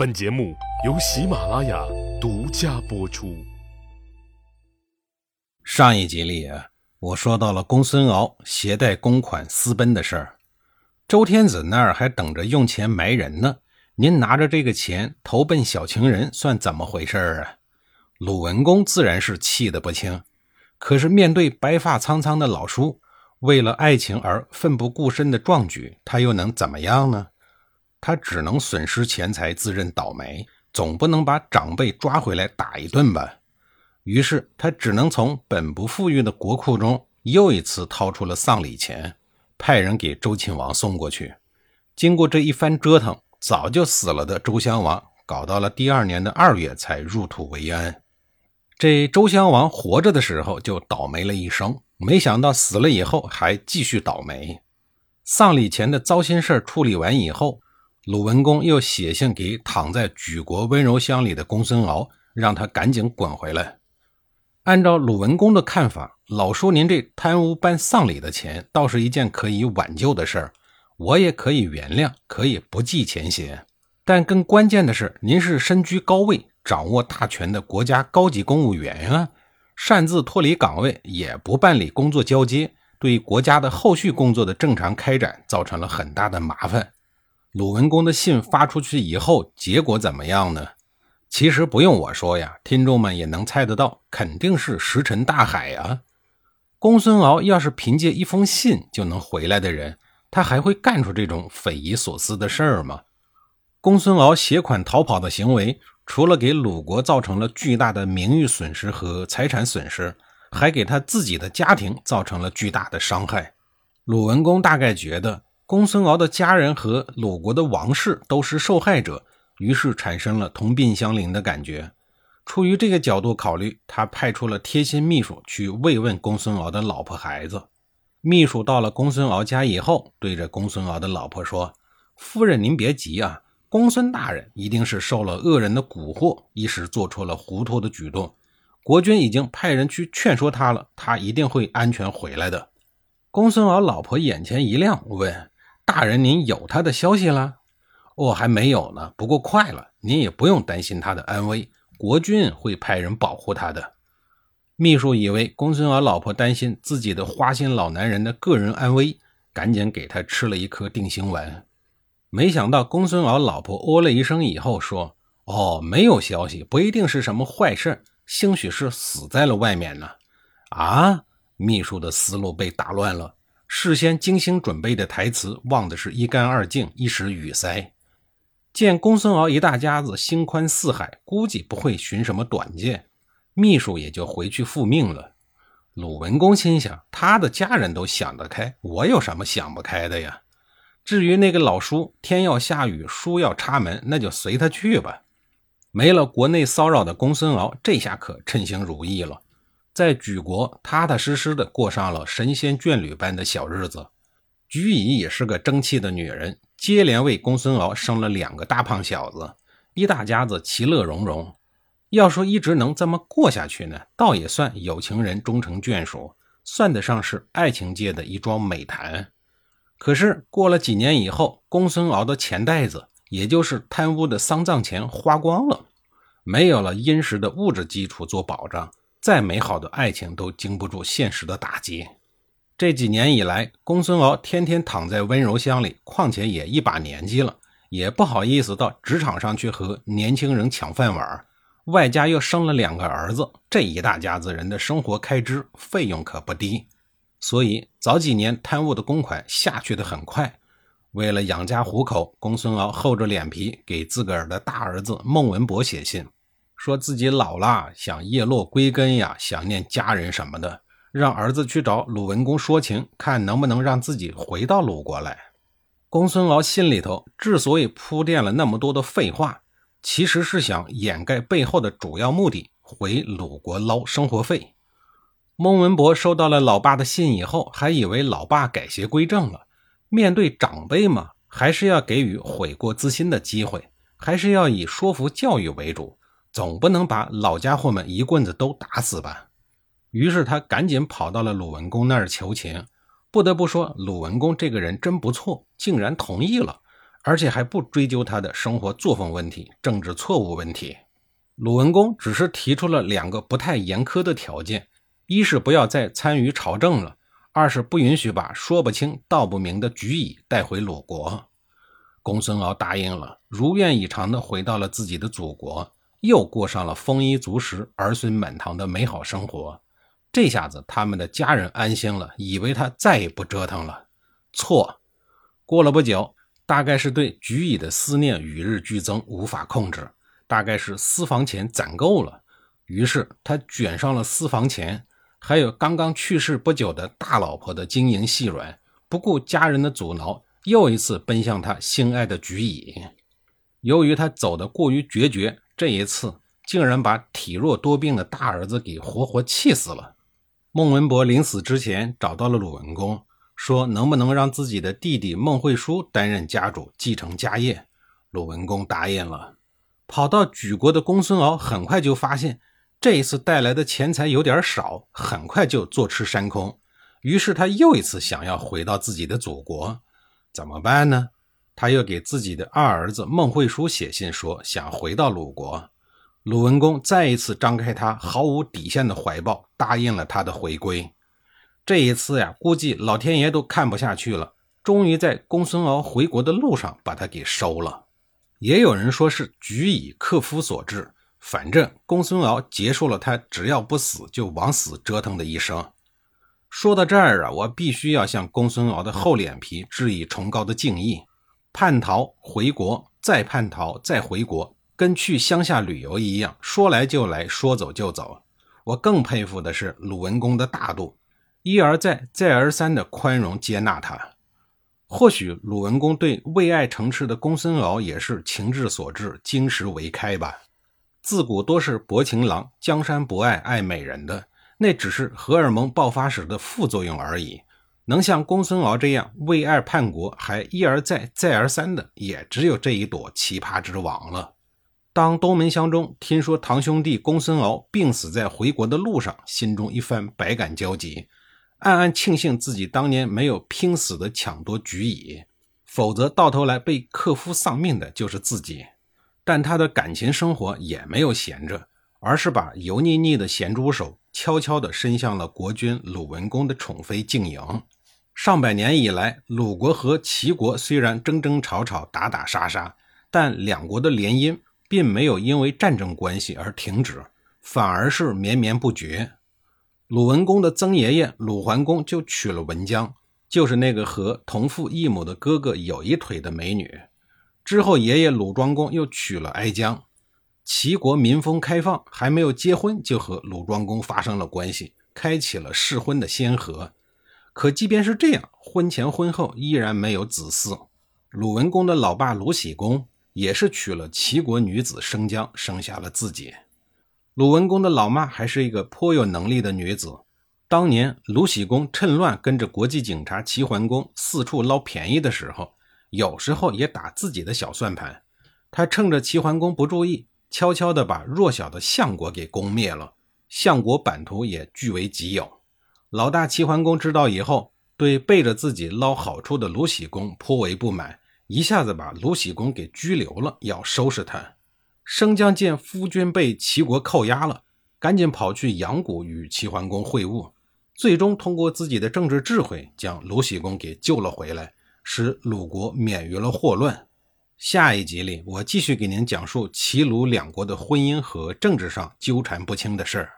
本节目由喜马拉雅独家播出。上一集里，我说到了公孙敖携带公款私奔的事儿，周天子那儿还等着用钱埋人呢。您拿着这个钱投奔小情人，算怎么回事儿啊？鲁文公自然是气得不轻，可是面对白发苍苍的老叔，为了爱情而奋不顾身的壮举，他又能怎么样呢？他只能损失钱财，自认倒霉，总不能把长辈抓回来打一顿吧？于是他只能从本不富裕的国库中又一次掏出了丧礼钱，派人给周亲王送过去。经过这一番折腾，早就死了的周襄王，搞到了第二年的二月才入土为安。这周襄王活着的时候就倒霉了一生，没想到死了以后还继续倒霉。丧礼前的糟心事处理完以后，鲁文公又写信给躺在举国温柔乡里的公孙敖，让他赶紧滚回来。按照鲁文公的看法，老叔您这贪污办丧礼的钱，倒是一件可以挽救的事儿，我也可以原谅，可以不计前嫌。但更关键的是，您是身居高位。掌握大权的国家高级公务员啊，擅自脱离岗位，也不办理工作交接，对国家的后续工作的正常开展造成了很大的麻烦。鲁文公的信发出去以后，结果怎么样呢？其实不用我说呀，听众们也能猜得到，肯定是石沉大海啊。公孙敖要是凭借一封信就能回来的人，他还会干出这种匪夷所思的事儿吗？公孙敖携款逃跑的行为。除了给鲁国造成了巨大的名誉损失和财产损失，还给他自己的家庭造成了巨大的伤害。鲁文公大概觉得公孙敖的家人和鲁国的王室都是受害者，于是产生了同病相怜的感觉。出于这个角度考虑，他派出了贴心秘书去慰问公孙敖的老婆孩子。秘书到了公孙敖家以后，对着公孙敖的老婆说：“夫人，您别急啊。”公孙大人一定是受了恶人的蛊惑，一时做出了糊涂的举动。国君已经派人去劝说他了，他一定会安全回来的。公孙敖老婆眼前一亮，问：“大人，您有他的消息了？”“哦，还没有呢，不过快了。您也不用担心他的安危，国君会派人保护他的。”秘书以为公孙敖老婆担心自己的花心老男人的个人安危，赶紧给他吃了一颗定心丸。没想到公孙敖老婆哦了一声以后说：“哦，没有消息，不一定是什么坏事，兴许是死在了外面呢。”啊！秘书的思路被打乱了，事先精心准备的台词忘的是一干二净，一时语塞。见公孙敖一大家子心宽似海，估计不会寻什么短见，秘书也就回去复命了。鲁文公心想：他的家人都想得开，我有什么想不开的呀？至于那个老叔，天要下雨，书要插门，那就随他去吧。没了国内骚扰的公孙敖，这下可称心如意了，在举国踏踏实实的过上了神仙眷侣般的小日子。举乙也是个争气的女人，接连为公孙敖生了两个大胖小子，一大家子其乐融融。要说一直能这么过下去呢，倒也算有情人终成眷属，算得上是爱情界的一桩美谈。可是过了几年以后，公孙敖的钱袋子，也就是贪污的丧葬钱花光了，没有了殷实的物质基础做保障，再美好的爱情都经不住现实的打击。这几年以来，公孙敖天天躺在温柔乡里，况且也一把年纪了，也不好意思到职场上去和年轻人抢饭碗，外加又生了两个儿子，这一大家子人的生活开支费用可不低。所以早几年贪污的公款下去的很快，为了养家糊口，公孙敖厚着脸皮给自个儿的大儿子孟文博写信，说自己老了，想叶落归根呀，想念家人什么的，让儿子去找鲁文公说情，看能不能让自己回到鲁国来。公孙敖心里头之所以铺垫了那么多的废话，其实是想掩盖背后的主要目的，回鲁国捞生活费。孟文博收到了老爸的信以后，还以为老爸改邪归正了。面对长辈嘛，还是要给予悔过自新的机会，还是要以说服教育为主，总不能把老家伙们一棍子都打死吧。于是他赶紧跑到了鲁文公那儿求情。不得不说，鲁文公这个人真不错，竟然同意了，而且还不追究他的生活作风问题、政治错误问题。鲁文公只是提出了两个不太严苛的条件：一是不要再参与朝政了；二是不允许把说不清道不明的举乙带回鲁国。公孙敖答应了，如愿以偿地回到了自己的祖国，又过上了丰衣足食、儿孙满堂的美好生活。这下子，他们的家人安心了，以为他再也不折腾了。错，过了不久，大概是对菊乙的思念与日俱增，无法控制，大概是私房钱攒够了，于是他卷上了私房钱，还有刚刚去世不久的大老婆的晶莹细软，不顾家人的阻挠。又一次奔向他心爱的菊乙，由于他走得过于决绝，这一次竟然把体弱多病的大儿子给活活气死了。孟文博临死之前找到了鲁文公，说能不能让自己的弟弟孟惠叔担任家主，继承家业。鲁文公答应了。跑到莒国的公孙敖很快就发现这一次带来的钱财有点少，很快就坐吃山空。于是他又一次想要回到自己的祖国。怎么办呢？他又给自己的二儿子孟惠叔写信说想回到鲁国。鲁文公再一次张开他毫无底线的怀抱，答应了他的回归。这一次呀，估计老天爷都看不下去了，终于在公孙敖回国的路上把他给收了。也有人说是举以克夫所致，反正公孙敖结束了他只要不死就往死折腾的一生。说到这儿啊，我必须要向公孙敖的厚脸皮致以崇高的敬意。叛逃回国，再叛逃，再回国，跟去乡下旅游一样，说来就来，说走就走。我更佩服的是鲁文公的大度，一而再，再而三的宽容接纳他。或许鲁文公对为爱成痴的公孙敖也是情志所致，金石为开吧。自古多是薄情郎，江山不爱爱美人的。那只是荷尔蒙爆发时的副作用而已。能像公孙敖这样为爱叛国还一而再再而三的，也只有这一朵奇葩之王了。当东门相中听说堂兄弟公孙敖病死在回国的路上，心中一番百感交集，暗暗庆幸自己当年没有拼死的抢夺举乙，否则到头来被克夫丧命的就是自己。但他的感情生活也没有闲着，而是把油腻腻的咸猪手。悄悄地伸向了国君鲁文公的宠妃静莹。上百年以来，鲁国和齐国虽然争争吵吵、打打杀杀，但两国的联姻并没有因为战争关系而停止，反而是绵绵不绝。鲁文公的曾爷爷鲁桓公就娶了文姜，就是那个和同父异母的哥哥有一腿的美女。之后，爷爷鲁庄公又娶了哀姜。齐国民风开放，还没有结婚就和鲁庄公发生了关系，开启了试婚的先河。可即便是这样，婚前婚后依然没有子嗣。鲁文公的老爸鲁僖公也是娶了齐国女子生姜，生下了自己。鲁文公的老妈还是一个颇有能力的女子。当年鲁僖公趁乱跟着国际警察齐桓公四处捞便宜的时候，有时候也打自己的小算盘。他趁着齐桓公不注意。悄悄地把弱小的相国给攻灭了，相国版图也据为己有。老大齐桓公知道以后，对背着自己捞好处的鲁僖公颇为不满，一下子把鲁僖公给拘留了，要收拾他。生姜见夫君被齐国扣押了，赶紧跑去阳谷与齐桓公会晤，最终通过自己的政治智慧，将鲁僖公给救了回来，使鲁国免于了祸乱。下一集里，我继续给您讲述齐鲁两国的婚姻和政治上纠缠不清的事儿。